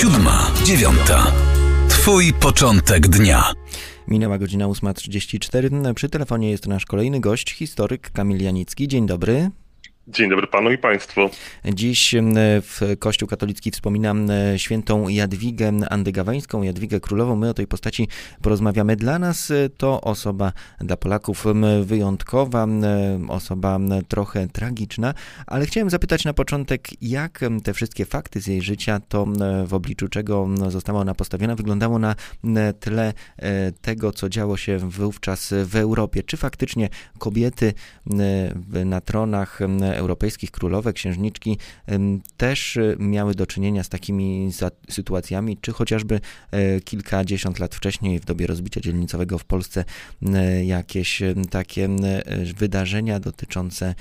Siódma, dziewiąta. Twój początek dnia. Minęła godzina 8.34. Przy telefonie jest nasz kolejny gość, historyk Kamil Janicki. Dzień dobry. Dzień dobry panu i państwu. Dziś w Kościół katolicki wspominam świętą Jadwigę Andygawańską, Jadwigę Królową. My o tej postaci porozmawiamy. Dla nas to osoba, dla Polaków wyjątkowa, osoba trochę tragiczna, ale chciałem zapytać na początek, jak te wszystkie fakty z jej życia, to w obliczu czego została ona postawiona, wyglądało na tle tego, co działo się wówczas w Europie. Czy faktycznie kobiety na tronach europejskich królowe, księżniczki też e, miały do czynienia z takimi sytuacjami, czy chociażby e, kilkadziesiąt lat wcześniej, w dobie rozbicia dzielnicowego w Polsce, jakieś takie wydarzenia dotyczące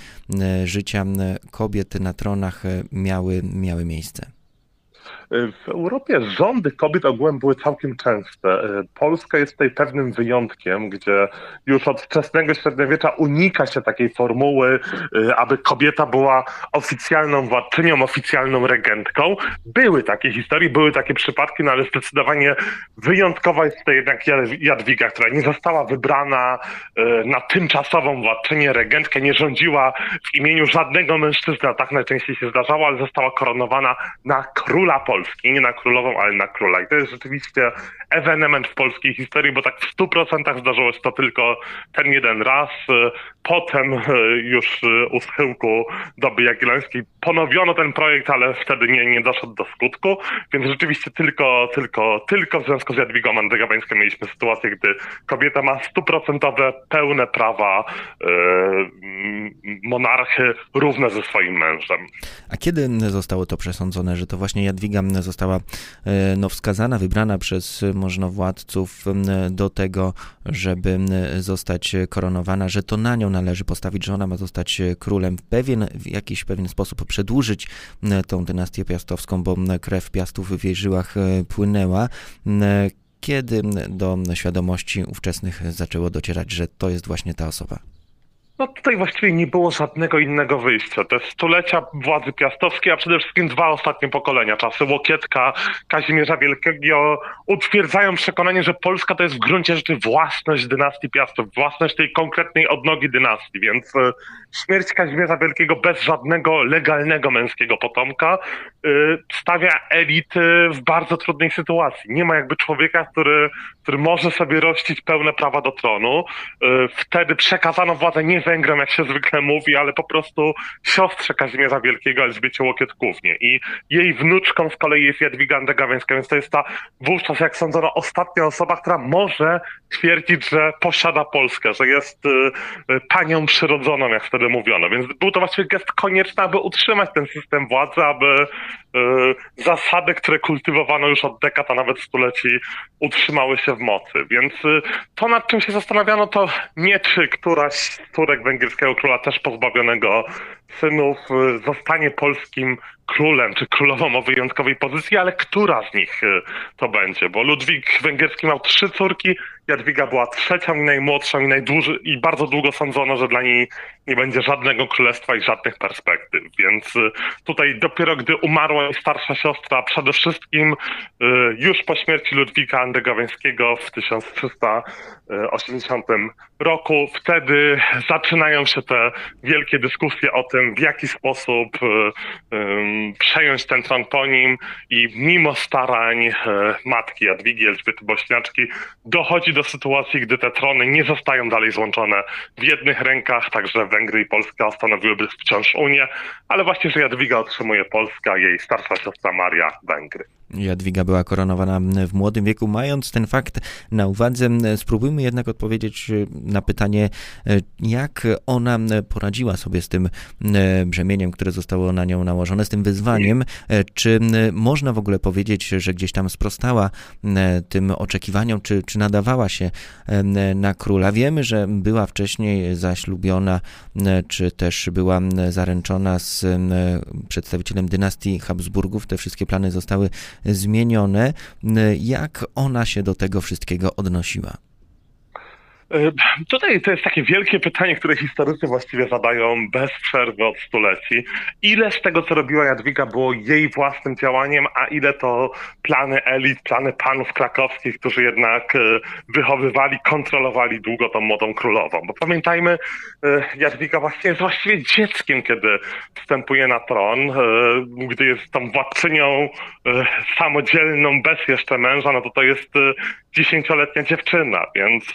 życia kobiet na tronach miały, miały miejsce. W Europie rządy kobiet ogółem były całkiem częste. Polska jest tutaj pewnym wyjątkiem, gdzie już od wczesnego średniowiecza unika się takiej formuły, y, aby kobieta była oficjalną władczynią, oficjalną regentką. Były takie historie, były takie przypadki, no ale zdecydowanie wyjątkowa jest tutaj jednak Jadwiga, która nie została wybrana y, na tymczasową władczynię, regentkę, nie rządziła w imieniu żadnego mężczyzny, a tak najczęściej się zdarzało, ale została koronowana na króla Polski. Polski, nie na królową, ale na króla. I to jest rzeczywiście ewenement w polskiej historii, bo tak w 100% zdarzyło się to tylko ten jeden raz. Potem e, już e, u schyłku doby jagiellońskiej ponowiono ten projekt, ale wtedy nie, nie doszedł do skutku, więc rzeczywiście tylko, tylko, tylko w związku z Jadwigą Andegaweńską mieliśmy sytuację, gdy kobieta ma stuprocentowe, pełne prawa e, monarchy równe ze swoim mężem. A kiedy zostało to przesądzone, że to właśnie Jadwiga została no, wskazana, wybrana przez możnowładców do tego, żeby zostać koronowana, że to na nią należy postawić, że ona ma zostać królem w pewien, w jakiś pewien sposób przedłużyć tą dynastię piastowską, bo krew piastów w jej żyłach e, płynęła kiedy do świadomości ówczesnych zaczęło docierać, że to jest właśnie ta osoba? No tutaj właściwie nie było żadnego innego wyjścia. Te stulecia władzy piastowskiej, a przede wszystkim dwa ostatnie pokolenia, czasy Łokietka, Kazimierza Wielkiego, utwierdzają przekonanie, że Polska to jest w gruncie rzeczy własność dynastii Piastów, własność tej konkretnej odnogi dynastii, więc e, śmierć Kazimierza Wielkiego bez żadnego legalnego męskiego potomka y, stawia elity w bardzo trudnej sytuacji. Nie ma jakby człowieka, który, który może sobie rościć pełne prawa do tronu. Y, wtedy przekazano władzę nie Węgrom, jak się zwykle mówi, ale po prostu siostrze Kazimierza Wielkiego, Elżbiecie Łokietkównie. I jej wnuczką z kolei jest Jadwiga Andegawiańska, więc to jest ta wówczas, jak sądzono, ostatnia osoba, która może twierdzić, że posiada Polskę, że jest y, y, panią przyrodzoną, jak wtedy mówiono. Więc był to właściwie gest konieczny, aby utrzymać ten system władzy, aby zasady, które kultywowano już od dekad, a nawet stuleci, utrzymały się w mocy. Więc to, nad czym się zastanawiano, to nie czy któraś z córek węgierskiego króla, też pozbawionego synów, zostanie polskim królem czy królową o wyjątkowej pozycji, ale która z nich to będzie? Bo Ludwik Węgierski miał trzy córki, Jadwiga była trzecią i najmłodszą i, najdłuży, i bardzo długo sądzono, że dla niej nie będzie żadnego królestwa i żadnych perspektyw. Więc y, tutaj dopiero gdy umarła jej starsza siostra, przede wszystkim y, już po śmierci Ludwika Andegaweńskiego w 1380 roku, wtedy zaczynają się te wielkie dyskusje o tym, w jaki sposób y, przejąć ten tron po nim i mimo starań matki Jadwigi Elżbiety Bośniaczki dochodzi do do sytuacji, gdy te trony nie zostają dalej złączone w jednych rękach, także Węgry i Polska stanowiłyby wciąż Unię, ale właśnie, że Jadwiga otrzymuje Polska, jej starsza siostra Maria Węgry. Jadwiga była koronowana w młodym wieku. Mając ten fakt na uwadze, spróbujmy jednak odpowiedzieć na pytanie, jak ona poradziła sobie z tym brzemieniem, które zostało na nią nałożone, z tym wyzwaniem. Czy można w ogóle powiedzieć, że gdzieś tam sprostała tym oczekiwaniom, czy, czy nadawała się na króla? Wiemy, że była wcześniej zaślubiona, czy też była zaręczona z przedstawicielem dynastii Habsburgów. Te wszystkie plany zostały zmienione. Jak ona się do tego wszystkiego odnosiła? E, tutaj to jest takie wielkie pytanie, które historycy właściwie zadają bez przerwy od stuleci. Ile z tego, co robiła Jadwiga, było jej własnym działaniem, a ile to plany elit, plany panów krakowskich, którzy jednak e, wychowywali, kontrolowali długo tą młodą królową. Bo pamiętajmy, e, Jadwiga właśnie jest właściwie dzieckiem, kiedy wstępuje na tron, gdy jest tą władczynią samodzielną, bez jeszcze męża, no to to jest dziesięcioletnia dziewczyna, więc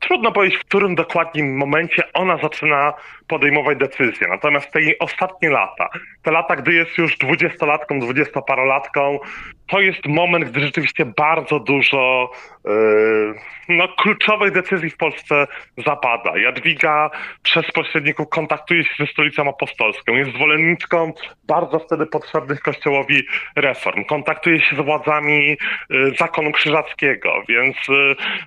trudno powiedzieć, w którym dokładnie momencie ona zaczyna podejmować decyzje. Natomiast te jej ostatnie lata, te lata, gdy jest już dwudziestolatką, dwudziestoparolatką, to jest moment, gdy rzeczywiście bardzo dużo yy, no, kluczowych decyzji w Polsce zapada. Jadwiga przez pośredników kontaktuje się ze stolicą apostolską, jest zwolenniczką bardzo wtedy potrzebnych Kościołowi reform, kontaktuje się z władzami yy, zakonu krzyżackiego, więc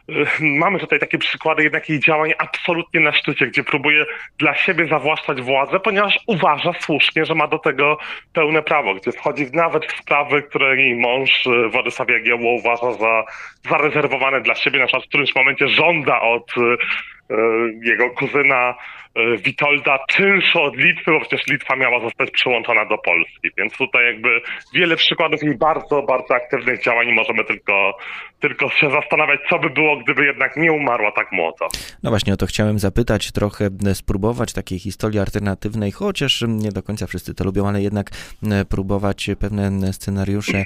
yy, mamy tutaj takie przykłady jednak jej działań absolutnie na szczycie, gdzie próbuje dla siebie zawłaszczać władzę, ponieważ uważa słusznie, że ma do tego pełne prawo, gdzie wchodzi nawet w sprawy, które jej mąż Władysław Jagiełło uważa za zarezerwowane dla siebie, na przykład w którymś momencie żąda od jego kuzyna E, Witolda czynszu od Litwy, bo przecież Litwa miała zostać przyłączona do Polski. Więc tutaj jakby wiele przykładów jej bardzo, bardzo aktywnych działań i możemy tylko, tylko się zastanawiać, co by było, gdyby jednak nie umarła tak młodo. No właśnie o to chciałem zapytać, trochę spróbować takiej historii alternatywnej, chociaż nie do końca wszyscy to lubią, ale jednak próbować pewne scenariusze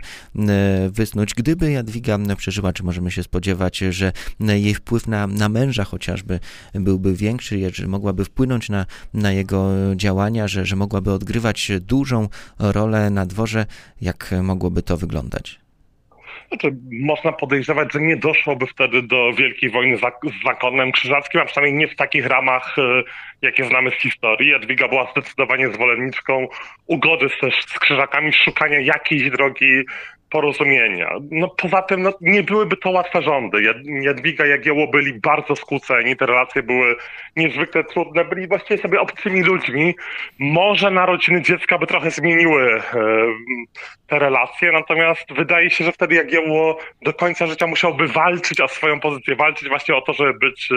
wysnuć. Gdyby Jadwiga przeżyła, czy możemy się spodziewać, że jej wpływ na, na męża chociażby byłby większy, że mogłaby wpłynąć na, na jego działania, że, że mogłaby odgrywać dużą rolę na dworze. Jak mogłoby to wyglądać? Znaczy, można podejrzewać, że nie doszłoby wtedy do wielkiej wojny z zakonem krzyżackim, a przynajmniej nie w takich ramach, e, jakie znamy z historii. Jadwiga była zdecydowanie zwolenniczką ugody z, z krzyżakami, szukania jakiejś drogi porozumienia. No poza tym no, nie byłyby to łatwe rządy. Jadwiga i Jagiełło byli bardzo skłóceni, te relacje były niezwykle trudne, byli właściwie sobie obcymi ludźmi. Może narodziny dziecka by trochę zmieniły e, te relacje, natomiast wydaje się, że wtedy Jagiełło do końca życia musiałby walczyć o swoją pozycję, walczyć właśnie o to, żeby być e,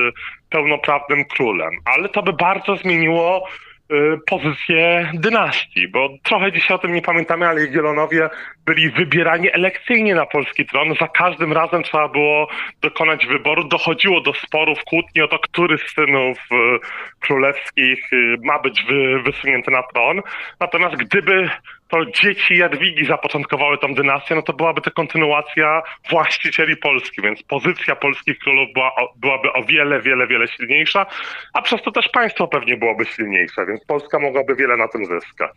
pełnoprawnym królem. Ale to by bardzo zmieniło pozycję dynastii, bo trochę dzisiaj o tym nie pamiętamy, ale Jagiellonowie byli wybierani elekcyjnie na polski tron. Za każdym razem trzeba było dokonać wyboru. Dochodziło do sporów, kłótni o to, który z synów y, królewskich y, ma być wysunięty na tron. Natomiast gdyby to dzieci Jadwigi zapoczątkowały tą dynastię, no to byłaby to kontynuacja właścicieli Polski, więc pozycja polskich królów była, byłaby o wiele, wiele, wiele silniejsza, a przez to też państwo pewnie byłoby silniejsze, więc Polska mogłaby wiele na tym zyskać.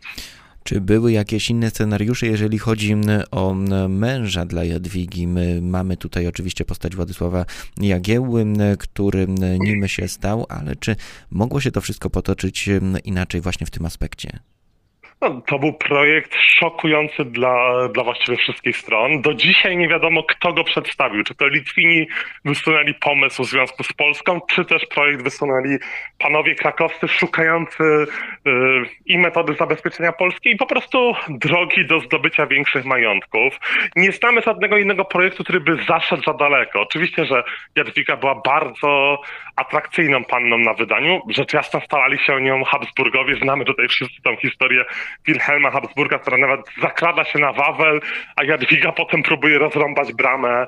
Czy były jakieś inne scenariusze, jeżeli chodzi o męża dla Jadwigi? My mamy tutaj oczywiście postać Władysława Jagiełły, który nim się stał, ale czy mogło się to wszystko potoczyć inaczej właśnie w tym aspekcie? No, to był projekt szokujący dla, dla właściwie wszystkich stron. Do dzisiaj nie wiadomo, kto go przedstawił. Czy to Litwini wysunęli pomysł w związku z Polską, czy też projekt wysunęli panowie krakowscy szukający y, i metody zabezpieczenia Polski i po prostu drogi do zdobycia większych majątków. Nie znamy żadnego innego projektu, który by zaszedł za daleko. Oczywiście, że Jadwiga była bardzo atrakcyjną panną na wydaniu. Rzecz jasna starali się o nią Habsburgowie. Znamy tutaj wszyscy tą historię Wilhelma Habsburga, która nawet zakrada się na Wawel, a Jadwiga potem próbuje rozrąbać bramę e,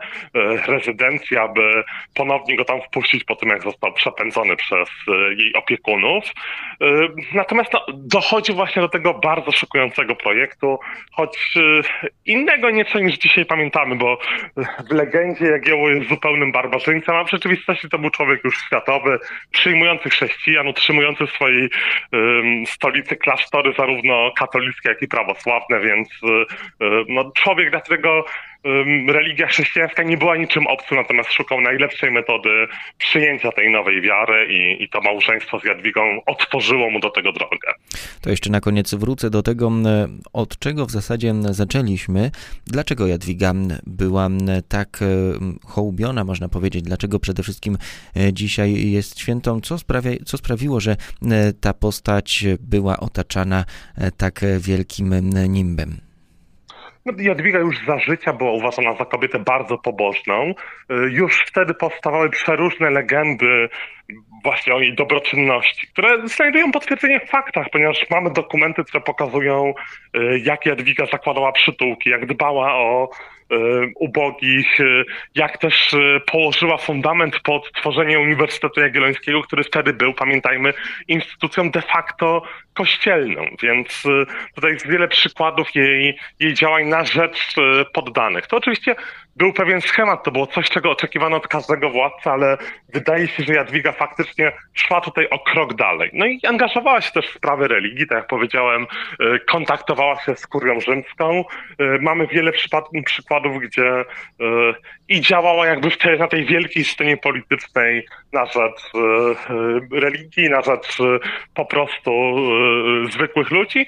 rezydencji, aby ponownie go tam wpuścić po tym, jak został przepędzony przez e, jej opiekunów. E, natomiast no, dochodzi właśnie do tego bardzo szokującego projektu, choć innego nieco niż dzisiaj pamiętamy, bo w legendzie Jagiełło jest zupełnym barbarzyńcem, a w rzeczywistości to był człowiek już światowy, przyjmujący chrześcijan, utrzymujący w swojej stolicy klasztory zarówno katolickie, jak i prawosławne, więc y, y, no, człowiek, dla którego religia chrześcijańska nie była niczym obcym, natomiast szukał najlepszej metody przyjęcia tej nowej wiary i, i to małżeństwo z Jadwigą otworzyło mu do tego drogę. To jeszcze na koniec wrócę do tego, od czego w zasadzie zaczęliśmy. Dlaczego Jadwiga była tak hołubiona, można powiedzieć? Dlaczego przede wszystkim e, dzisiaj jest świętą? Co, sprawia, co sprawiło, że ta postać była otaczana e, tak wielkim nimbem? No, Jadwiga już za życia była uważana za kobietę bardzo pobożną. Y, Już wtedy powstawały przeróżne legendy właśnie o jej dobroczynności, które znajdują potwierdzenie w faktach, ponieważ mamy dokumenty, które pokazują, y, jak Jadwiga zakładała przytułki, jak dbała o y, ubogich, y, jak też położyła fundament pod tworzenie Uniwersytetu Jagiellońskiego, który wtedy był, pamiętajmy, instytucją de facto kościelną, więc tutaj jest wiele przykładów jej, jej działań na rzecz poddanych. To oczywiście był pewien schemat, to było coś, czego oczekiwano od każdego władcy, ale wydaje się, że Jadwiga faktycznie szła tutaj o krok dalej. No i angażowała się też w sprawy religii, tak jak powiedziałem, y, kontaktowała się z kurią rzymską. Y, Mamy wiele przykładów, gdzie y, i działała jakby w tej, na tej wielkiej scenie politycznej na rzecz religii, na rzecz po prostu zwykłych ludzi,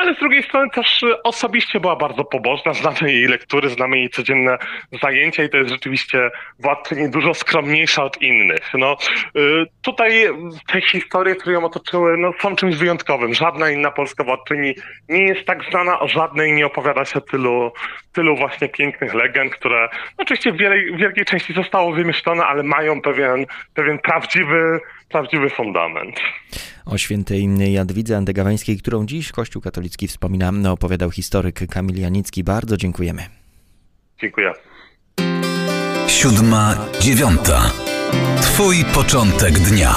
ale z drugiej strony też y, osobiście była bardzo pobożna, znamy jej lektury, znamy jej codzienne zajęcia i to jest rzeczywiście władczyni dużo skromniejsza od innych. No, y, tutaj te historie, które ją otoczyły, no, są czymś wyjątkowym. Żadna inna polska władczyni nie jest tak znana, o żadnej nie opowiada się tylu, tylu właśnie pięknych legend, które no, oczywiście w wielkiej, wielkiej części zostało wymyślone, ale mają pewien, pewien prawdziwy, prawdziwy fundament. O świętej Jadwidze Andegawańskiej, którą dziś Kościół katolicki wspomina, opowiadał historyk Kamil Janicki. Bardzo dziękujemy. Dziękuję. Siódma, dziewiąta. Twój początek dnia.